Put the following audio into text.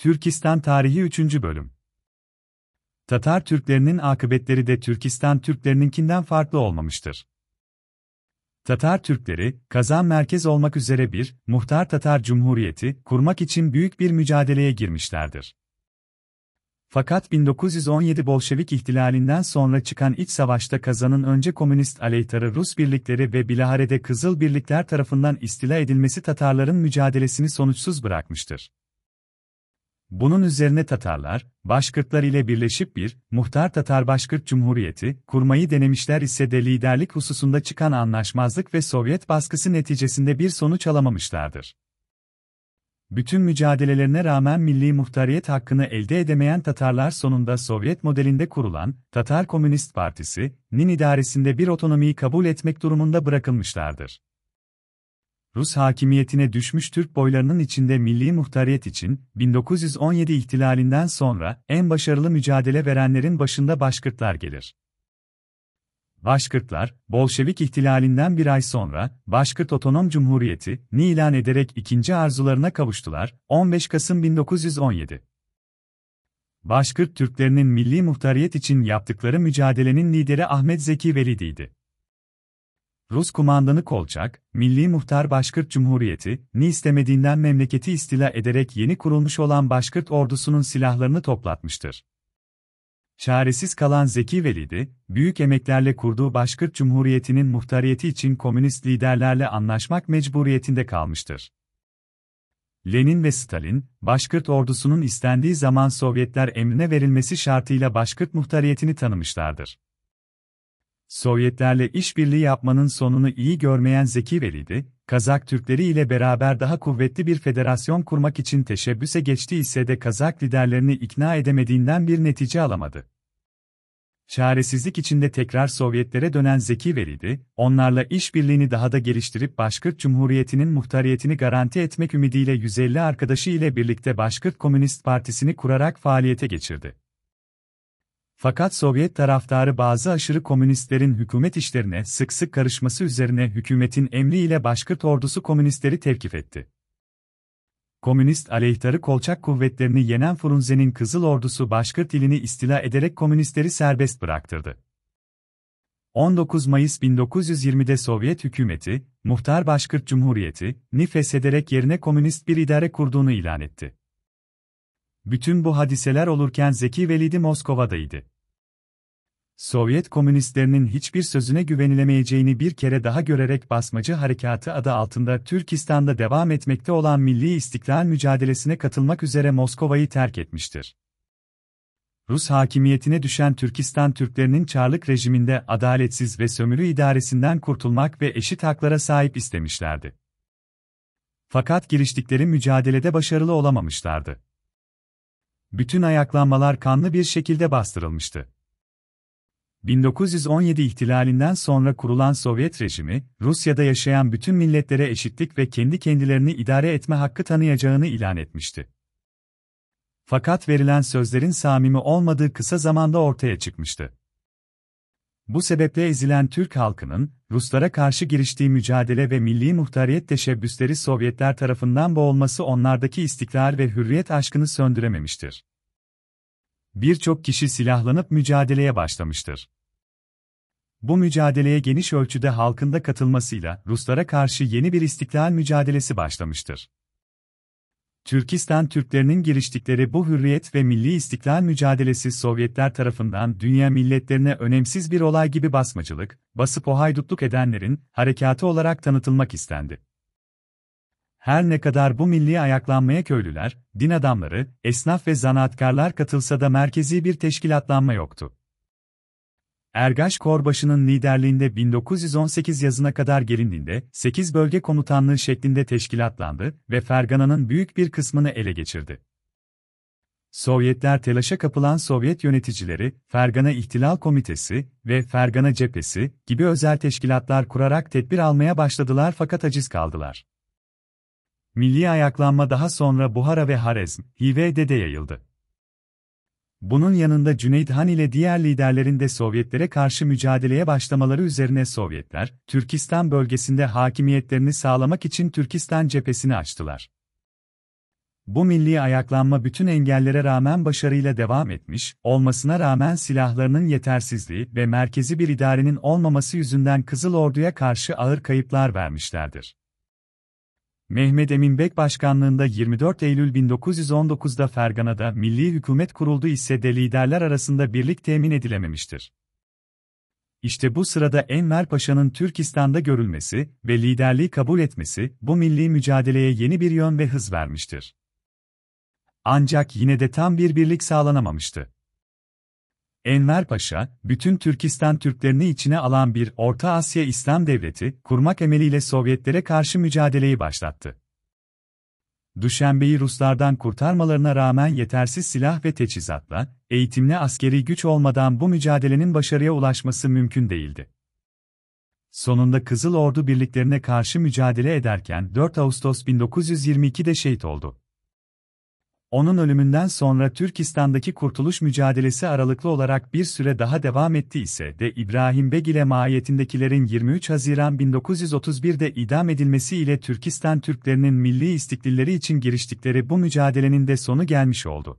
Türkistan Tarihi 3. Bölüm Tatar Türklerinin akıbetleri de Türkistan Türklerininkinden farklı olmamıştır. Tatar Türkleri, Kazan merkez olmak üzere bir, Muhtar Tatar Cumhuriyeti, kurmak için büyük bir mücadeleye girmişlerdir. Fakat 1917 Bolşevik ihtilalinden sonra çıkan iç savaşta Kazan'ın önce komünist aleyhtarı Rus birlikleri ve bilaharede Kızıl Birlikler tarafından istila edilmesi Tatarların mücadelesini sonuçsuz bırakmıştır. Bunun üzerine Tatarlar, Başkırtlar ile birleşip bir, Muhtar Tatar Başkırt Cumhuriyeti, kurmayı denemişler ise de liderlik hususunda çıkan anlaşmazlık ve Sovyet baskısı neticesinde bir sonuç alamamışlardır. Bütün mücadelelerine rağmen milli muhtariyet hakkını elde edemeyen Tatarlar sonunda Sovyet modelinde kurulan Tatar Komünist Partisi,'nin idaresinde bir otonomiyi kabul etmek durumunda bırakılmışlardır. Rus hakimiyetine düşmüş Türk boylarının içinde milli muhtariyet için 1917 ihtilalinden sonra en başarılı mücadele verenlerin başında Başkırtlar gelir. Başkırtlar, Bolşevik ihtilalinden bir ay sonra, Başkırt Otonom Cumhuriyeti, ni ilan ederek ikinci arzularına kavuştular, 15 Kasım 1917. Başkırt Türklerinin milli muhtariyet için yaptıkları mücadelenin lideri Ahmet Zeki Velidi'ydi. Rus kumandanı Kolçak, Milli Muhtar Başkırt Cumhuriyeti, ni istemediğinden memleketi istila ederek yeni kurulmuş olan Başkırt ordusunun silahlarını toplatmıştır. Çaresiz kalan Zeki Velidi, büyük emeklerle kurduğu Başkırt Cumhuriyeti'nin muhtariyeti için komünist liderlerle anlaşmak mecburiyetinde kalmıştır. Lenin ve Stalin, Başkırt ordusunun istendiği zaman Sovyetler emrine verilmesi şartıyla Başkırt muhtariyetini tanımışlardır. Sovyetlerle işbirliği yapmanın sonunu iyi görmeyen Zeki Velidi, Kazak Türkleri ile beraber daha kuvvetli bir federasyon kurmak için teşebbüse geçti ise de Kazak liderlerini ikna edemediğinden bir netice alamadı. Çaresizlik içinde tekrar Sovyetlere dönen Zeki Velidi, onlarla işbirliğini daha da geliştirip Başkırt Cumhuriyeti'nin muhtariyetini garanti etmek ümidiyle 150 arkadaşı ile birlikte Başkırt Komünist Partisi'ni kurarak faaliyete geçirdi. Fakat Sovyet taraftarı bazı aşırı komünistlerin hükümet işlerine sık sık karışması üzerine hükümetin emriyle Başkırt ordusu komünistleri tevkif etti. Komünist aleyhtarı kolçak kuvvetlerini yenen Frunze'nin Kızıl Ordusu Başkırt ilini istila ederek komünistleri serbest bıraktırdı. 19 Mayıs 1920'de Sovyet hükümeti, Muhtar Başkırt Cumhuriyeti, ni feshederek yerine komünist bir idare kurduğunu ilan etti. Bütün bu hadiseler olurken Zeki Velidi Moskova'daydı. Sovyet komünistlerinin hiçbir sözüne güvenilemeyeceğini bir kere daha görerek basmacı harekatı adı altında Türkistan'da devam etmekte olan milli istiklal mücadelesine katılmak üzere Moskova'yı terk etmiştir. Rus hakimiyetine düşen Türkistan Türklerinin Çarlık rejiminde adaletsiz ve sömürü idaresinden kurtulmak ve eşit haklara sahip istemişlerdi. Fakat giriştikleri mücadelede başarılı olamamışlardı. Bütün ayaklanmalar kanlı bir şekilde bastırılmıştı. 1917 ihtilalinden sonra kurulan Sovyet rejimi, Rusya'da yaşayan bütün milletlere eşitlik ve kendi kendilerini idare etme hakkı tanıyacağını ilan etmişti. Fakat verilen sözlerin samimi olmadığı kısa zamanda ortaya çıkmıştı. Bu sebeple ezilen Türk halkının, Ruslara karşı giriştiği mücadele ve milli muhtariyet teşebbüsleri Sovyetler tarafından boğulması onlardaki istiklal ve hürriyet aşkını söndürememiştir birçok kişi silahlanıp mücadeleye başlamıştır. Bu mücadeleye geniş ölçüde halkın da katılmasıyla Ruslara karşı yeni bir istiklal mücadelesi başlamıştır. Türkistan Türklerinin giriştikleri bu hürriyet ve milli istiklal mücadelesi Sovyetler tarafından dünya milletlerine önemsiz bir olay gibi basmacılık, basıp o haydutluk edenlerin harekatı olarak tanıtılmak istendi. Her ne kadar bu milli ayaklanmaya köylüler, din adamları, esnaf ve zanaatkarlar katılsa da merkezi bir teşkilatlanma yoktu. Ergaş Korbaşı'nın liderliğinde 1918 yazına kadar gelindiğinde 8 bölge komutanlığı şeklinde teşkilatlandı ve Fergana'nın büyük bir kısmını ele geçirdi. Sovyetler telaşa kapılan Sovyet yöneticileri, Fergana İhtilal Komitesi ve Fergana Cephesi gibi özel teşkilatlar kurarak tedbir almaya başladılar fakat aciz kaldılar. Milli ayaklanma daha sonra Buhara ve Harezm, Hive'de de yayıldı. Bunun yanında Cüneyt Han ile diğer liderlerin de Sovyetlere karşı mücadeleye başlamaları üzerine Sovyetler, Türkistan bölgesinde hakimiyetlerini sağlamak için Türkistan cephesini açtılar. bu milli ayaklanma bütün engellere rağmen başarıyla devam etmiş, olmasına rağmen silahlarının yetersizliği ve merkezi bir idarenin olmaması yüzünden Kızıl Ordu'ya karşı ağır kayıplar vermişlerdir. Mehmet Emin Bek başkanlığında 24 Eylül 1919'da Fergana'da milli hükümet kuruldu ise de liderler arasında birlik temin edilememiştir. İşte bu sırada Enver Paşa'nın Türkistan'da görülmesi ve liderliği kabul etmesi bu milli mücadeleye yeni bir yön ve hız vermiştir. Ancak yine de tam bir birlik sağlanamamıştı. Enver Paşa, bütün Türkistan Türklerini içine alan bir Orta Asya İslam Devleti kurmak emeliyle Sovyetlere karşı mücadeleyi başlattı. Düşenbe'yi Ruslardan kurtarmalarına rağmen yetersiz silah ve teçhizatla, eğitimli askeri güç olmadan bu mücadelenin başarıya ulaşması mümkün değildi. Sonunda Kızıl Ordu birliklerine karşı mücadele ederken 4 Ağustos 1922'de şehit oldu. Onun ölümünden sonra Türkistan'daki kurtuluş mücadelesi aralıklı olarak bir süre daha devam etti ise de İbrahim Beg ile mahiyetindekilerin 23 Haziran 1931'de idam edilmesi ile Türkistan Türklerinin milli istiklalleri için giriştikleri bu mücadelenin de sonu gelmiş oldu.